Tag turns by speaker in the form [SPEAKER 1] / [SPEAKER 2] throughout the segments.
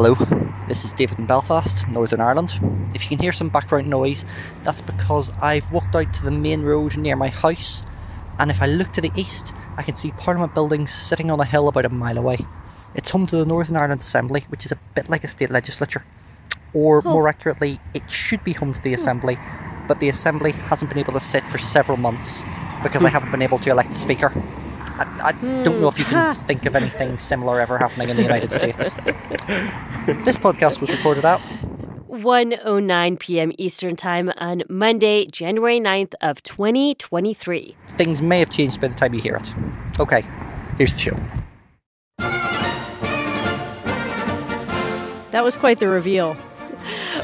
[SPEAKER 1] Hello, this is David in Belfast, Northern Ireland. If you can hear some background noise, that's because I've walked out to the main road near my house, and if I look to the east, I can see Parliament buildings sitting on a hill about a mile away. It's home to the Northern Ireland Assembly, which is a bit like a state legislature. Or
[SPEAKER 2] Oh.
[SPEAKER 1] more accurately, it should be home to the hmm. Assembly, but the Assembly hasn't been able to sit for several months because I hmm. haven't been able to elect a speaker. I, I don't know if you can hmm. think of anything similar ever happening in the United States. This podcast was recorded at
[SPEAKER 2] 1:09 p.m. Eastern Time on Monday, January 9th of 2023.
[SPEAKER 1] things may have changed by the time you hear it. Okay, here's the show.
[SPEAKER 3] That was quite the reveal.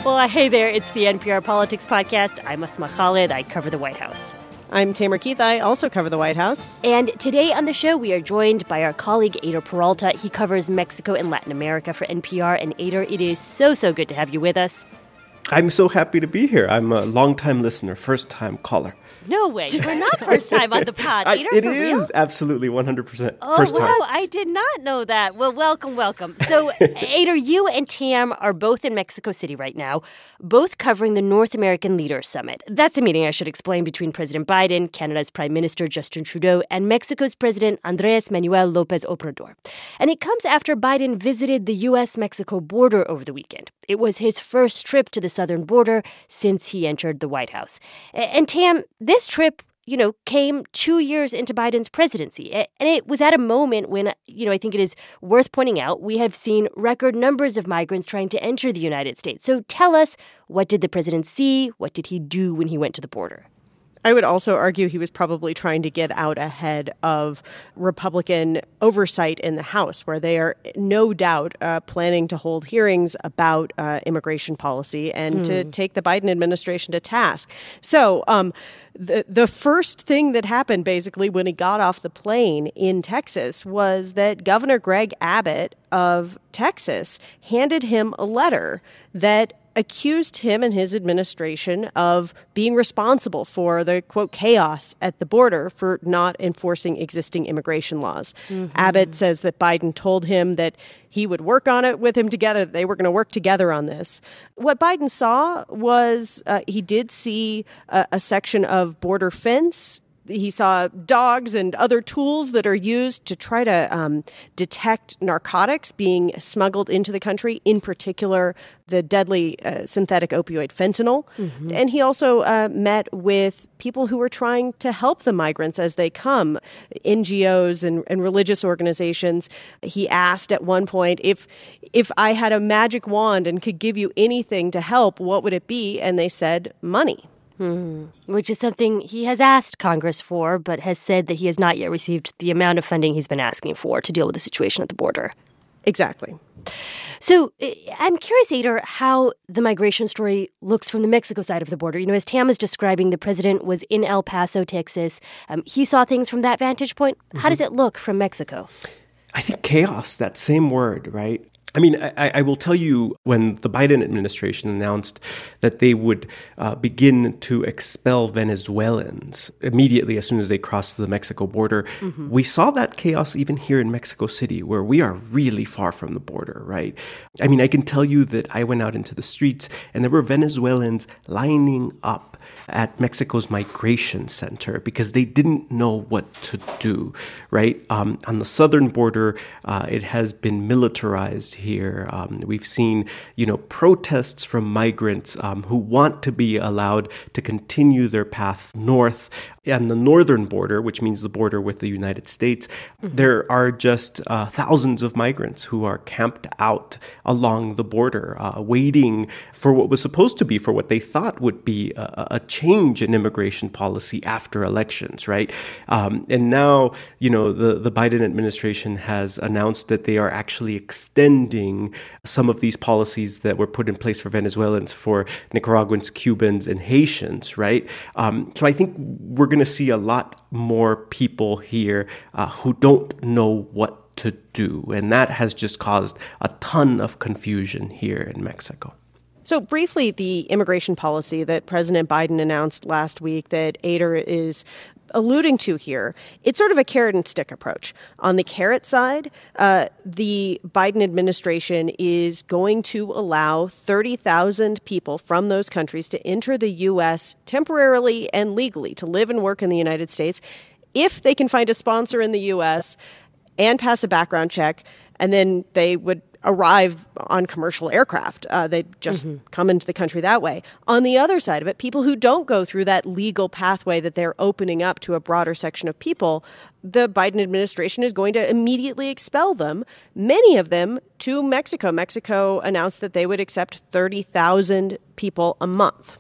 [SPEAKER 2] Well, hey there, it's the NPR Politics Podcast. I'm Asma Khalid. I cover the White House.
[SPEAKER 3] I'm Tamara Keith. I also cover the White House.
[SPEAKER 2] And today on the show, we are joined by our colleague Eyder Peralta. He covers Mexico and Latin America for NPR. And Eyder, it is so, so good to have you with us.
[SPEAKER 4] I'm so happy to be here. I'm a long-time listener, first-time caller.
[SPEAKER 2] No way, you were not first time on the pod.
[SPEAKER 4] I, it
[SPEAKER 2] for real?
[SPEAKER 4] absolutely 100%
[SPEAKER 2] Oh,
[SPEAKER 4] first
[SPEAKER 2] wow.
[SPEAKER 4] time.
[SPEAKER 2] I did not know that. Well, welcome, welcome. So, Eyder, you and Tam are both in Mexico City right now, both covering the North American Leaders Summit. That's a meeting, I should explain, between President Biden, Canada's Prime Minister Justin Trudeau, and Mexico's President Andres Manuel Lopez Obrador. And it comes after Biden visited the U.S. Mexico border over the weekend. It was his first trip to the southern border since he entered the White House. And Tam, this trip you know, came two years into Biden's presidency. And it was at a moment when, you know, I think it is worth pointing out we have seen record numbers of migrants trying to enter the United States. So tell us, what did the president see? What did he do when he went to the border?
[SPEAKER 3] I would also argue he was probably trying to get out ahead of Republican oversight in the House, where they are no doubt uh, planning to hold hearings about uh, immigration policy and to take the Biden administration to task. So, um, the the first thing that happened basically when he got off the plane in Texas was that Governor Greg Abbott of Texas handed him a letter that accused him and his administration of being responsible for the quote chaos at the border for not enforcing existing immigration laws. Abbott says that Biden told him that he would work on it with him together. They were going to work together on this. What Biden saw was uh, he did see a, a section of border fence he saw dogs and other tools that are used to try to um, detect narcotics being smuggled into the country, in particular the deadly uh, synthetic opioid fentanyl. And he also uh, met with people who were trying to help the migrants as they come, NGOs and, and religious organizations. He asked at one point if if I had a magic wand and could give you anything to help, what would it be? And they said money.
[SPEAKER 2] Which is something he has asked Congress for, but has said that he has not yet received the amount of funding he's been asking for to deal with the situation at the border.
[SPEAKER 3] Exactly.
[SPEAKER 2] So eh, I'm curious, Eyder, how the migration story looks from the Mexico side of the border. You know, as Tam was describing, the president was in El Paso, Texas. Um, he saw things from that vantage point. How does it look from Mexico?
[SPEAKER 4] I think chaos, that same word, right? I mean, I, I will tell you when the Biden administration announced that they would uh, begin to expel Venezuelans immediately as soon as they crossed the Mexico border, we saw that chaos even here in Mexico City, where we are really far from the border, right? I mean, I can tell you that I went out into the streets and there were Venezuelans lining up at Mexico's migration center because they didn't know what to do, right? Um, on the southern border, uh, it has been militarized here. Um, we've seen, you know, protests from migrants um, who want to be allowed to continue their path north. On the northern border, which means the border with the United States, there are just uh, thousands of migrants who are camped out along the border, uh, waiting for what was supposed to be, for what they thought would be a, a change in immigration policy after elections, right? Um, and now, you know, the, the Biden administration has announced that they are actually extending some of these policies that were put in place for Venezuelans for Nicaraguans, Cubans, and Haitians, right? Um, so I think we're going to see a lot more people here uh, who don't know what to do. And that has just caused a ton of confusion here in Mexico.
[SPEAKER 3] So, briefly, the immigration policy that President Biden announced last week that Eyder is alluding to here, it's sort of a carrot and stick approach. On the carrot side, uh, the Biden administration is going to allow 30,000 people from those countries to enter the U.S. temporarily and legally to live and work in the United States if they can find a sponsor in the U.S. and pass a background check, and then they would arrive on commercial aircraft. Uh, they just mm-hmm. come into the country that way. On the other side of it, people who don't go through that legal pathway that they're opening up to a broader section of people, the Biden administration is going to immediately expel them, many of them to Mexico. Mexico announced that they would accept 30,000 people a month.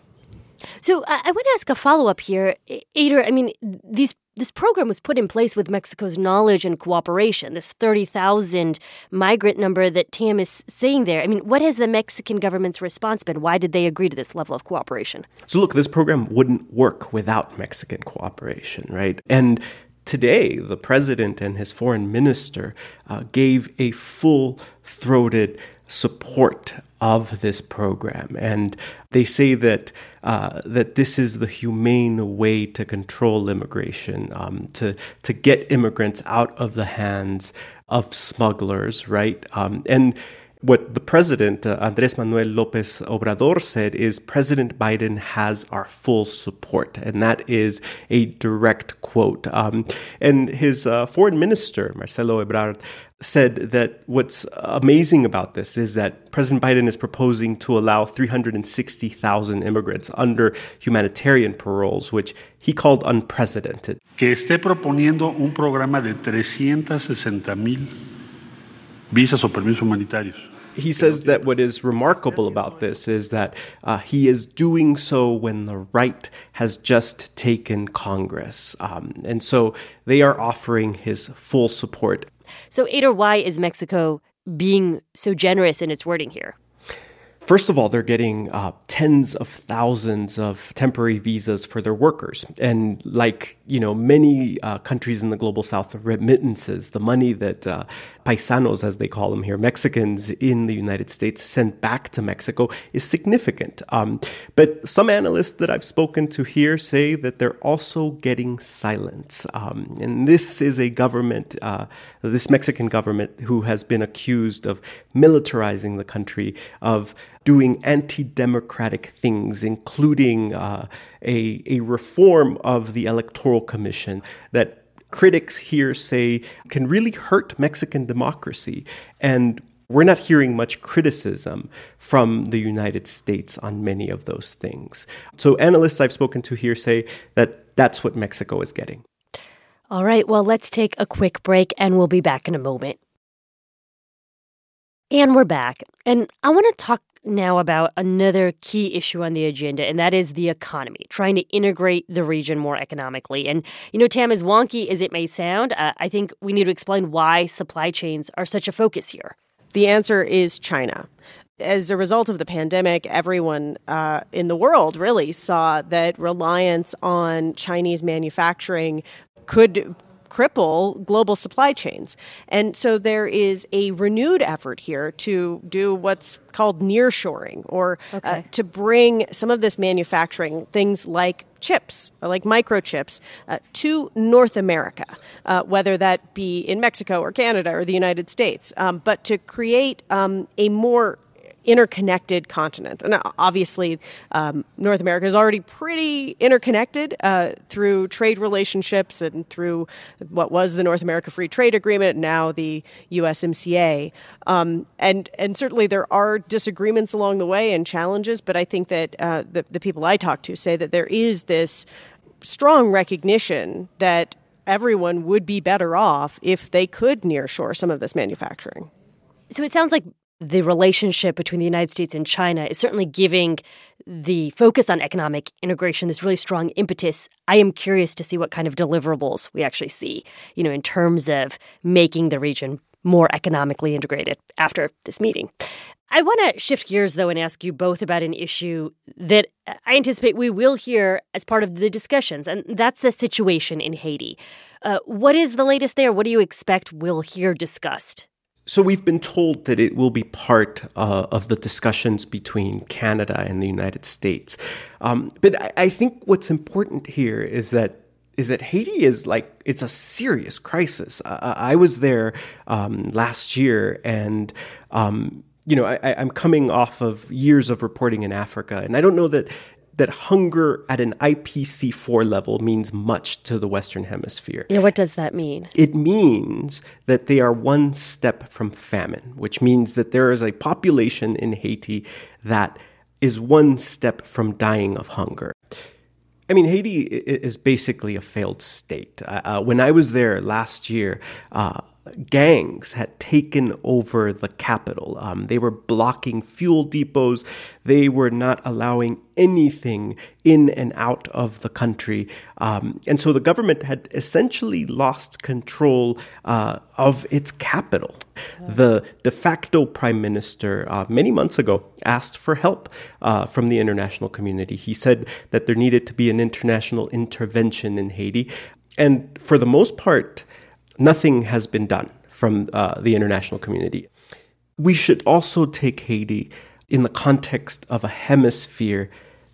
[SPEAKER 2] So I, I want to ask a follow up here, Eyder. I mean, these this program was put in place with Mexico's knowledge and cooperation. This 30,000 migrant number that Tam is saying there. I mean, what has the Mexican government's response been? Why did they agree to this level of cooperation?
[SPEAKER 4] So, look, this program wouldn't work without Mexican cooperation, right? And today, the president and his foreign minister uh, gave a full throated support of this program. And they say that uh, that this is the humane way to control immigration, um, to to get immigrants out of the hands of smugglers, right? Um, and what the president, uh, Andres Manuel Lopez Obrador, said is President Biden has our full support. And that is a direct quote. Um, and his uh, foreign minister, Marcelo Ebrard, said that what's amazing about this is that President Biden is proposing to allow 360,000 immigrants under humanitarian paroles, which he called unprecedented.
[SPEAKER 5] Que esté proponiendo un programa de 360 mil visas o permisos humanitarios
[SPEAKER 4] he says that what is remarkable about this is that uh, he is doing so when the right has just taken Congress. Um, and so they are offering his full support.
[SPEAKER 2] So, Eyder, why is Mexico being so generous in its wording here?
[SPEAKER 4] First of all, they're getting uh, tens of thousands of temporary visas for their workers. And like, you know, many uh, countries in the global south, remittances, the money that uh, paisanos, as they call them here, Mexicans in the United States send back to Mexico is significant. Um, but some analysts that I've spoken to here say that they're also getting silence. Um, and this is a government, uh, this Mexican government, who has been accused of militarizing the country, of doing anti democratic things, including uh, a, a reform of the Electoral Commission that critics here say can really hurt Mexican democracy. And we're not hearing much criticism from the United States on many of those things. So, analysts I've spoken to here say that that's what Mexico is getting.
[SPEAKER 2] All right, well, let's take a quick break and we'll be back in a moment. And we're back. And I want to talk now about another key issue on the agenda, and that is the economy, trying to integrate the region more economically. And, you know, Tam, as wonky as it may sound, uh, I think we need to explain why supply chains are such a focus here.
[SPEAKER 3] The answer is China as a result of the pandemic, everyone uh, in the world really saw that reliance on Chinese manufacturing could cripple global supply chains. And so there is a renewed effort here to do what's called nearshoring or uh, okay. uh, to bring some of this manufacturing, things like chips, like microchips, uh, to North America, uh, whether that be in Mexico or Canada or the United States, um, but to create um, a more interconnected continent. And obviously, um, North America is already pretty interconnected uh, through trade relationships and through what was the North America Free Trade Agreement, now the USMCA. Um, and and certainly there are disagreements along the way and challenges, but I think that uh, the, the people I talk to say that there is this strong recognition that everyone would be better off if they could nearshore some of this manufacturing.
[SPEAKER 2] So it sounds like the relationship between the United States and China is certainly giving the focus on economic integration this really strong impetus. I am curious to see what kind of deliverables we actually see, you know, in terms of making the region more economically integrated after this meeting. I want to shift gears, though, and ask you both about an issue that I anticipate we will hear as part of the discussions, and that's the situation in Haiti. Uh, what is the latest there? What do you expect we'll hear discussed?
[SPEAKER 4] So we've been told that it will be part uh, of the discussions between Canada and the United States. Um, but I, I, think what's important here is that is that Haiti is like it's a serious crisis. I, I was there um, last year, and um, you know I, I'm coming off of years of reporting in Africa, and I don't know that that hunger at an IPC4 level means much to the Western Hemisphere.
[SPEAKER 2] Yeah, what does that mean?
[SPEAKER 4] It means that they are one step from famine, which means that there is a population in Haiti that is one step from dying of hunger. I mean, Haiti is basically a failed state. Uh, uh, when I was there last year, uh, gangs had taken over the capital. Um, they were blocking fuel depots. They were not allowing anything in and out of the country. Um, and so the government had essentially lost control uh, of its capital. The de facto prime minister, uh, many months ago, asked for help uh, from the international community. He said that there needed to be an international intervention in Haiti. And for the most part, nothing has been done from uh, the international community. We should also take Haiti in the context of a hemisphere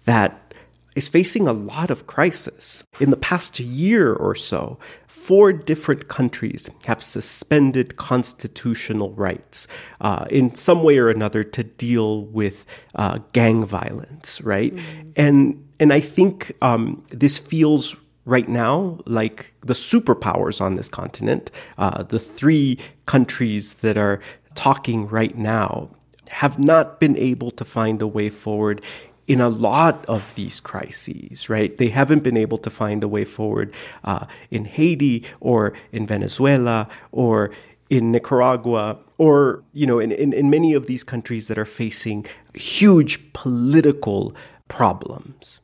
[SPEAKER 4] that is facing a lot of crisis. In the past year or so, four different countries have suspended constitutional rights uh, in some way or another to deal with uh, gang violence, right? Mm-hmm. And and I think um, this feels right now, like the superpowers on this continent, uh, the three countries that are talking right now, have not been able to find a way forward in a lot of these crises, right? They haven't been able to find a way forward uh, in Haiti or in Venezuela or in Nicaragua or, you know, in, in, in many of these countries that are facing huge political problems.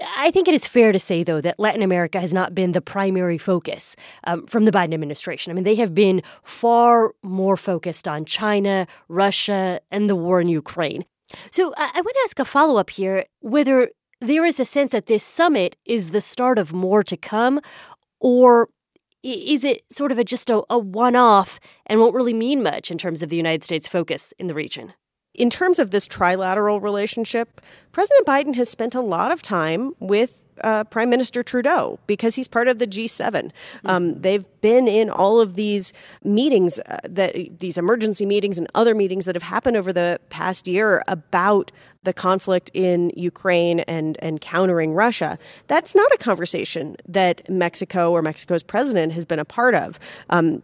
[SPEAKER 2] I think it is fair to say, though, that Latin America has not been the primary focus um, from the Biden administration. I mean, they have been far more focused on China, Russia, and the war in Ukraine. So I, I want to ask a follow up here whether there is a sense that this summit is the start of more to come, or is it sort of a, just a, a one off and won't really mean much in terms of the United States' focus in the region?
[SPEAKER 3] In terms of this trilateral relationship, President Biden has spent a lot of time with uh, Prime Minister Trudeau because he's part of the G7. Um, mm-hmm. they've been in all of these meetings, uh, that these emergency meetings and other meetings that have happened over the past year about the conflict in Ukraine and and countering Russia. That's not a conversation that Mexico or Mexico's president has been a part of. Um,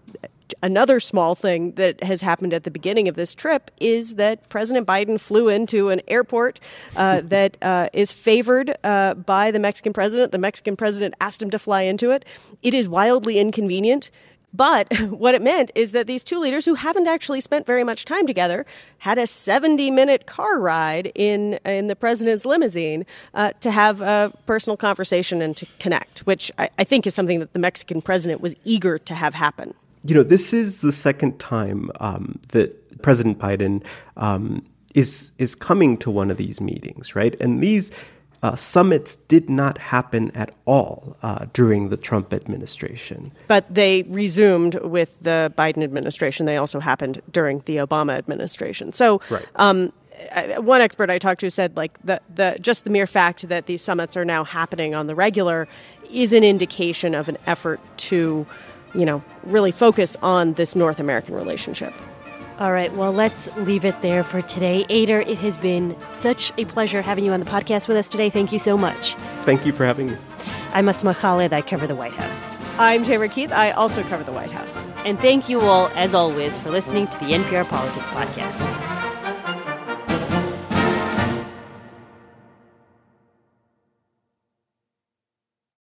[SPEAKER 3] another small thing that has happened at the beginning of this trip is that President Biden flew into an airport uh, that uh, is favored uh, by the Mexican president. The Mexican president asked him to fly into it. It is wildly inconvenient. But what it meant is that these two leaders, who haven't actually spent very much time together, had a 70 minute car ride in, in the president's limousine uh, to have a personal conversation and to connect, which I, I think is something that the Mexican president was eager to have happen
[SPEAKER 4] you know, this is the second time um, that President Biden um, is is coming to one of these meetings, right? And these uh, summits did not happen at all uh, during the Trump administration.
[SPEAKER 3] But they resumed with the Biden administration. They also happened during the Obama administration. So,
[SPEAKER 4] right.
[SPEAKER 3] um, one expert I talked to said like the, the just the mere fact that these summits are now happening on the regular is an indication of an effort to you know, really focus on this North American relationship.
[SPEAKER 2] All right, well, let's leave it there for today. Eyder, it has been such a pleasure having you on the podcast with us today. Thank you so much.
[SPEAKER 4] Thank you for having me.
[SPEAKER 2] I'm Asma Khalid. I cover the White House.
[SPEAKER 3] I'm Tamara Keith. I also cover the White House.
[SPEAKER 2] And thank you all, as always, for listening to the NPR Politics Podcast.